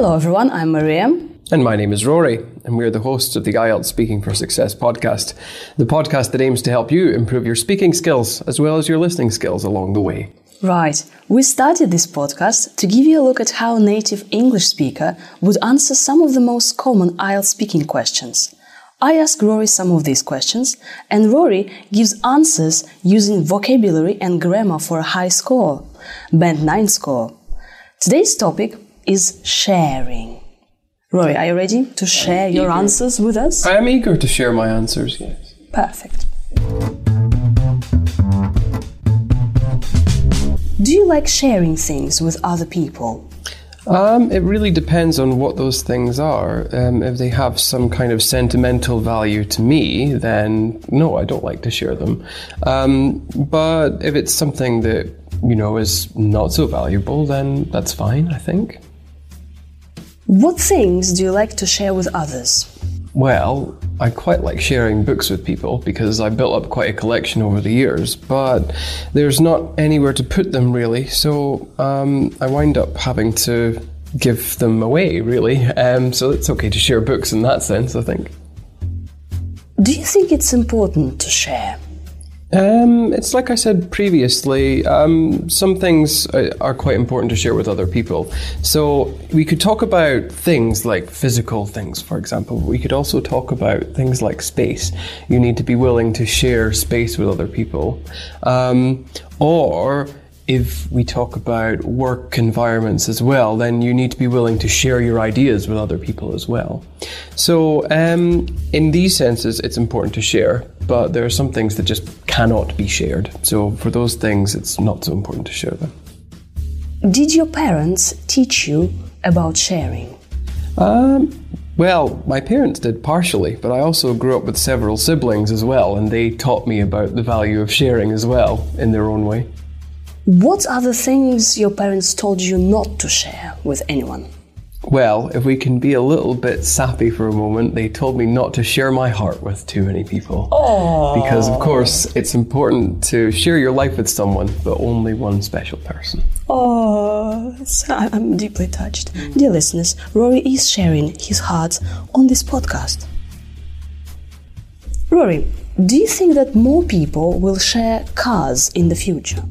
Hello, everyone. I'm Maria. And my name is Rory, and we're the hosts of the IELTS Speaking for Success podcast, the podcast that aims to help you improve your speaking skills as well as your listening skills along the way. Right. We started this podcast to give you a look at how a native English speaker would answer some of the most common IELTS speaking questions. I ask Rory some of these questions, and Rory gives answers using vocabulary and grammar for a high score, Band 9 score. Today's topic is sharing. Rory, are you ready to share your answers with us? I am eager to share my answers, yes. Perfect. Do you like sharing things with other people? Um, it really depends on what those things are. Um, if they have some kind of sentimental value to me, then no, I don't like to share them. Um, but if it's something that, you know, is not so valuable, then that's fine, I think. What things do you like to share with others? Well, I quite like sharing books with people because I built up quite a collection over the years, but there's not anywhere to put them really, so um, I wind up having to give them away really. Um, so it's okay to share books in that sense, I think. Do you think it's important to share? Um, it's like I said previously, um, some things are quite important to share with other people. So we could talk about things like physical things, for example. We could also talk about things like space. You need to be willing to share space with other people. Um, or if we talk about work environments as well, then you need to be willing to share your ideas with other people as well. So, um, in these senses, it's important to share, but there are some things that just cannot be shared. So, for those things, it's not so important to share them. Did your parents teach you about sharing? Um, well, my parents did partially, but I also grew up with several siblings as well, and they taught me about the value of sharing as well in their own way. What are the things your parents told you not to share with anyone? Well, if we can be a little bit sappy for a moment, they told me not to share my heart with too many people. Oh. Because, of course, it's important to share your life with someone, but only one special person. Oh, I'm deeply touched. Dear listeners, Rory is sharing his heart on this podcast. Rory, do you think that more people will share cars in the future?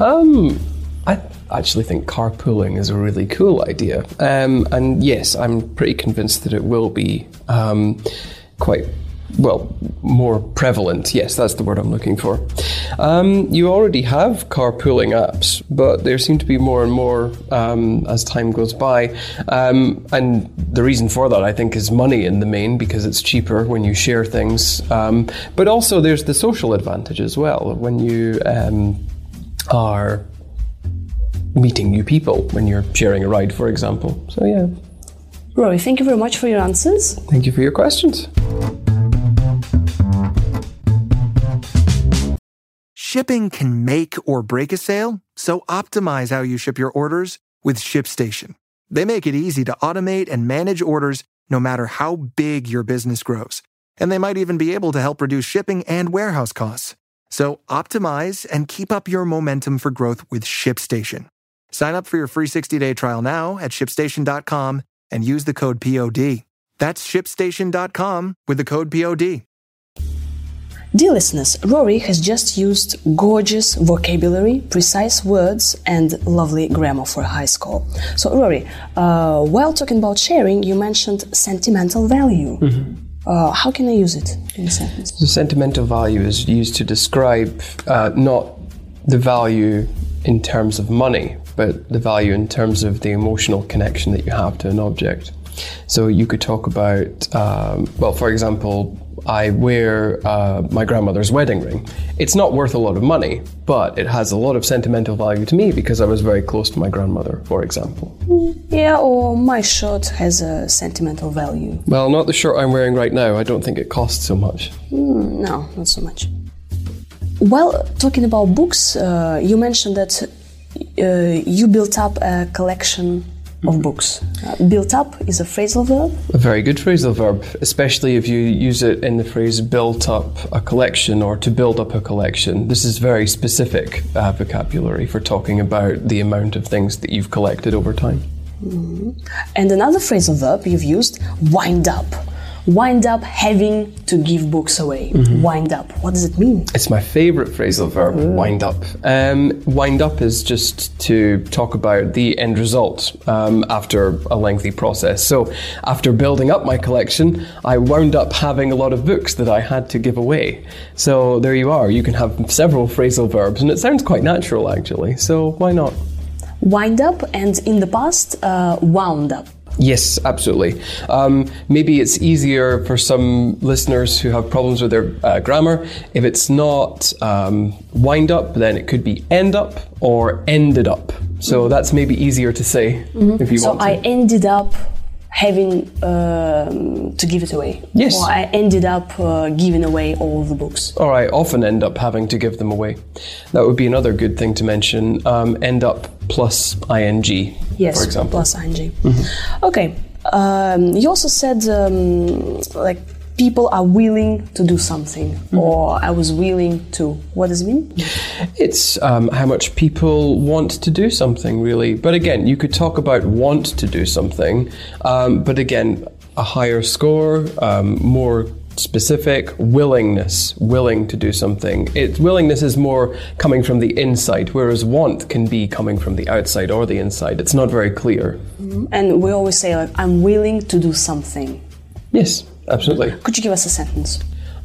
Um, I actually think carpooling is a really cool idea. Um, and yes, I'm pretty convinced that it will be um, quite well, more prevalent. Yes, that's the word I'm looking for. Um, you already have carpooling apps, but there seem to be more and more um, as time goes by. Um, and the reason for that, I think, is money in the main because it's cheaper when you share things. Um, but also, there's the social advantage as well when you are meeting new people when you're sharing a ride, for example. So, yeah. Roy, thank you very much for your answers. Thank you for your questions. Shipping can make or break a sale, so optimize how you ship your orders with ShipStation. They make it easy to automate and manage orders no matter how big your business grows. And they might even be able to help reduce shipping and warehouse costs. So optimize and keep up your momentum for growth with ShipStation. Sign up for your free 60-day trial now at shipstation.com and use the code POD. That's shipstation.com with the code POD. Dear listeners, Rory has just used gorgeous vocabulary, precise words, and lovely grammar for a high school. So, Rory, uh, while talking about sharing, you mentioned sentimental value. Mm-hmm. Uh, how can I use it in a sentence? The sentimental value is used to describe uh, not the value in terms of money, but the value in terms of the emotional connection that you have to an object. So you could talk about, um, well, for example, I wear uh, my grandmother's wedding ring. It's not worth a lot of money, but it has a lot of sentimental value to me because I was very close to my grandmother, for example. Yeah, or my shirt has a sentimental value. Well, not the shirt I'm wearing right now. I don't think it costs so much. Mm, no, not so much. Well, talking about books, uh, you mentioned that uh, you built up a collection of books. Uh, built up is a phrasal verb. A very good phrasal verb, especially if you use it in the phrase built up a collection or to build up a collection. This is very specific uh, vocabulary for talking about the amount of things that you've collected over time. And another phrasal verb you've used, wind up. Wind up having to give books away. Wind up. What does it mean? It's my favorite phrasal verb, wind up. Um, wind up is just to talk about the end result um, after a lengthy process. So, after building up my collection, I wound up having a lot of books that I had to give away. So, there you are. You can have several phrasal verbs, and it sounds quite natural actually. So, why not? Wind up and in the past, uh, wound up. Yes, absolutely. Um, maybe it's easier for some listeners who have problems with their uh, grammar. If it's not um, wind up, then it could be end up or ended up. So that's maybe easier to say if you So want to. I ended up having um, to give it away. Yes. Or I ended up uh, giving away all the books. or I often end up having to give them away. That would be another good thing to mention. Um, end up plus ing, Yes, for example. plus ing. Okay. Um, you also said um, like people are willing to do something, or I was willing to. What does it mean? It's um, how much people want to do something, really. But again, you could talk about want to do something, um, but again, a higher score, um, more specific willingness, willing to do something. It willingness is more coming from the inside, whereas want can be coming from the outside or the inside. It's not very clear. And we always say like I'm willing to do something. Yes, absolutely. Could you give us a sentence?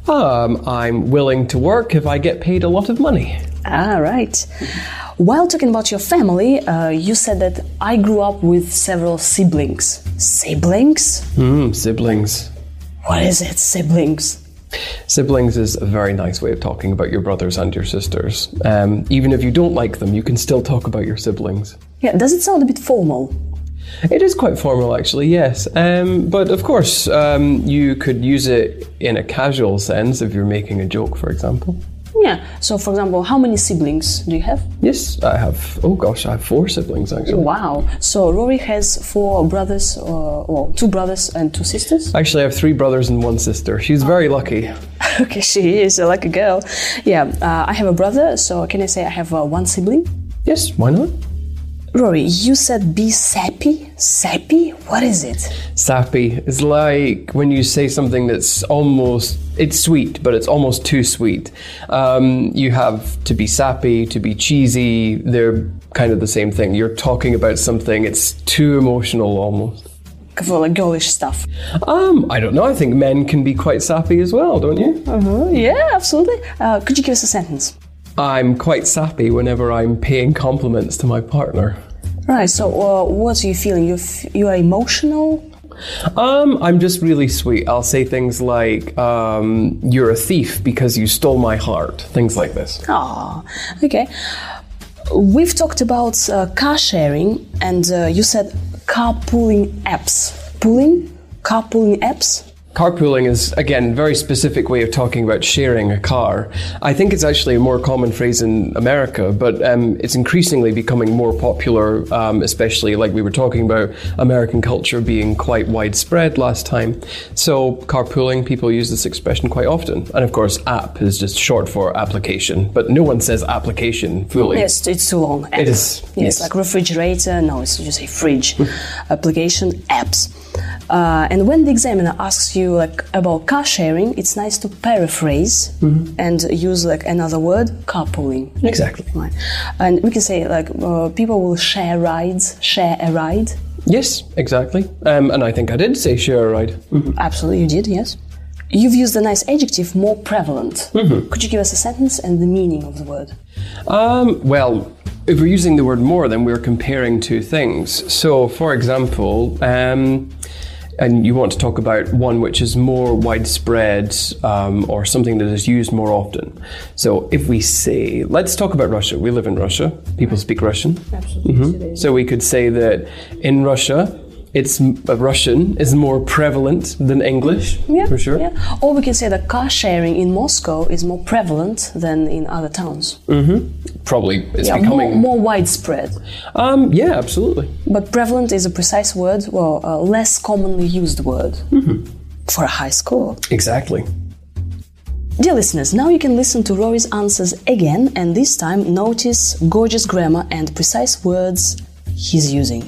Um, I'm willing to work if I get paid a lot of money. Ah, right. While talking about your family, uh, you said that I grew up with several siblings. Siblings? Hmm, siblings. What is it, siblings? Siblings is a very nice way of talking about your brothers and your sisters. Um, even if you don't like them, you can still talk about your siblings. Yeah, does it sound a bit formal? It is quite formal, actually, yes. Um, but of course, um, you could use it in a casual sense if you're making a joke, for example. Yeah. So, for example, how many siblings do you have? Yes, I have. Oh gosh, I have four siblings actually. Wow. So Rory has four brothers, or well, two brothers and two sisters. Actually, I have three brothers and one sister. She's very lucky. okay, she is a lucky girl. Yeah. Uh, I have a brother. So can I say I have uh, one sibling? Yes, why not? Rory, you said be sappy. Sappy? What is it? Sappy is like when you say something that's almost it's sweet, but it's almost too sweet. Um, you have to be sappy, to be cheesy. They're kind of the same thing. You're talking about something it's too emotional almost. Like girlish stuff. Um, I don't know. I think men can be quite sappy as well, don't you? Uh-huh. Yeah, absolutely. Uh, could you give us a sentence? I'm quite sappy whenever I'm paying compliments to my partner. Right. So, uh, what are you feeling? You f- you are emotional. Um, I'm just really sweet. I'll say things like, um, "You're a thief because you stole my heart." Things like this. Ah, okay. We've talked about uh, car sharing, and uh, you said carpooling apps. Pooling, carpooling apps. Carpooling is, again, a very specific way of talking about sharing a car. I think it's actually a more common phrase in America, but um, it's increasingly becoming more popular, um, especially like we were talking about American culture being quite widespread last time. So, carpooling, people use this expression quite often. And of course, app is just short for application, but no one says application fully. Yes, it's too long. App. It is, Yes, yes. like refrigerator. No, it's you say fridge. Application apps. Uh, and when the examiner asks you like about car sharing, it's nice to paraphrase Mm-hmm. and use like another word, carpooling. Exactly. Right. And we can say like uh, people will share rides, share a ride. Yes, exactly. Um, and I think I did say share a ride. Absolutely, you did. Yes. You've used a nice adjective, more prevalent. Mm-hmm. Could you give us a sentence and the meaning of the word? Um, well, if we're using the word more, then we're comparing two things. So, for example, um, and you want to talk about one which is more widespread um, or something that is used more often. So, if we say, let's talk about Russia. We live in Russia. People speak Russian. Absolutely. So, we could say that in Russia, it's uh, Russian is more prevalent than English, Yeah, for sure. Yeah. Or we can say that car sharing in Moscow is more prevalent than in other towns. Probably it's Yeah, becoming. more widespread. Um, yeah, absolutely. But prevalent is a precise word, well, a less commonly used word for a high score. Exactly. Dear listeners, now you can listen to Rory's answers again, and this time notice gorgeous grammar and precise words he's using.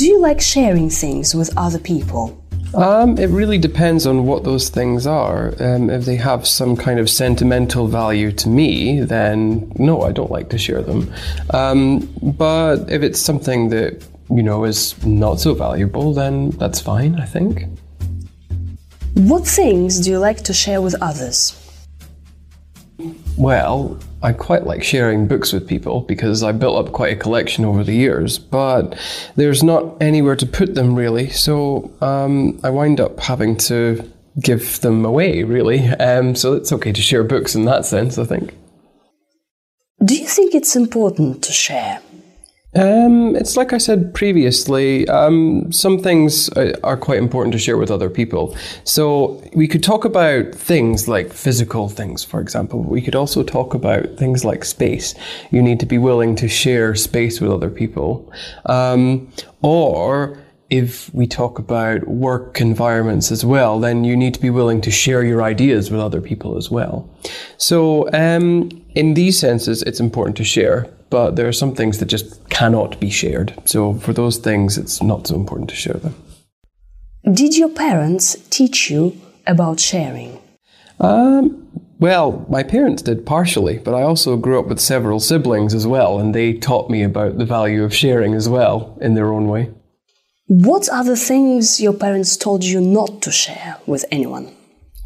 Do you like sharing things with other people? Um, it really depends on what those things are. Um, if they have some kind of sentimental value to me, then no, I don't like to share them. Um, but if it's something that you know is not so valuable, then that's fine. I think. What things do you like to share with others? Well, I quite like sharing books with people because I built up quite a collection over the years, but there's not anywhere to put them really, so um, I wind up having to give them away really. Um, so it's okay to share books in that sense, I think. Do you think it's important to share? Um, it's like I said previously, um, some things are quite important to share with other people. So we could talk about things like physical things, for example. We could also talk about things like space. You need to be willing to share space with other people. Um, or if we talk about work environments as well, then you need to be willing to share your ideas with other people as well. So, um, in these senses, it's important to share, but there are some things that just cannot be shared. So, for those things, it's not so important to share them. Did your parents teach you about sharing? Um, well, my parents did partially, but I also grew up with several siblings as well, and they taught me about the value of sharing as well in their own way. What are the things your parents told you not to share with anyone?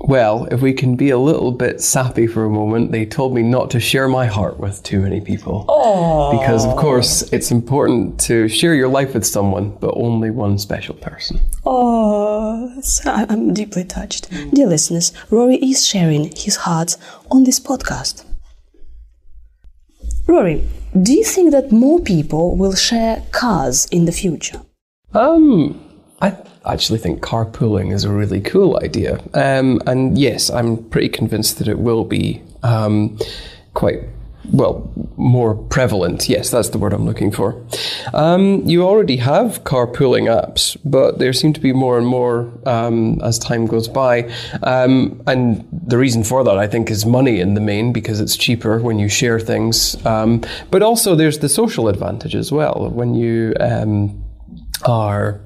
Well, if we can be a little bit sappy for a moment, they told me not to share my heart with too many people. Oh. Because, of course, it's important to share your life with someone, but only one special person. Oh, I'm deeply touched. Dear listeners, Rory is sharing his heart on this podcast. Rory, do you think that more people will share cars in the future? Um, I actually think carpooling is a really cool idea. Um, and yes, I'm pretty convinced that it will be um, quite well, more prevalent. Yes, that's the word I'm looking for. Um, you already have carpooling apps, but there seem to be more and more um, as time goes by. Um, and the reason for that, I think, is money in the main because it's cheaper when you share things. Um, but also, there's the social advantage as well when you are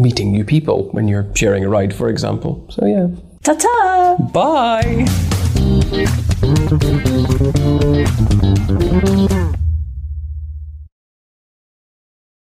meeting new people when you're sharing a ride, for example. So, yeah. Ta ta! Bye!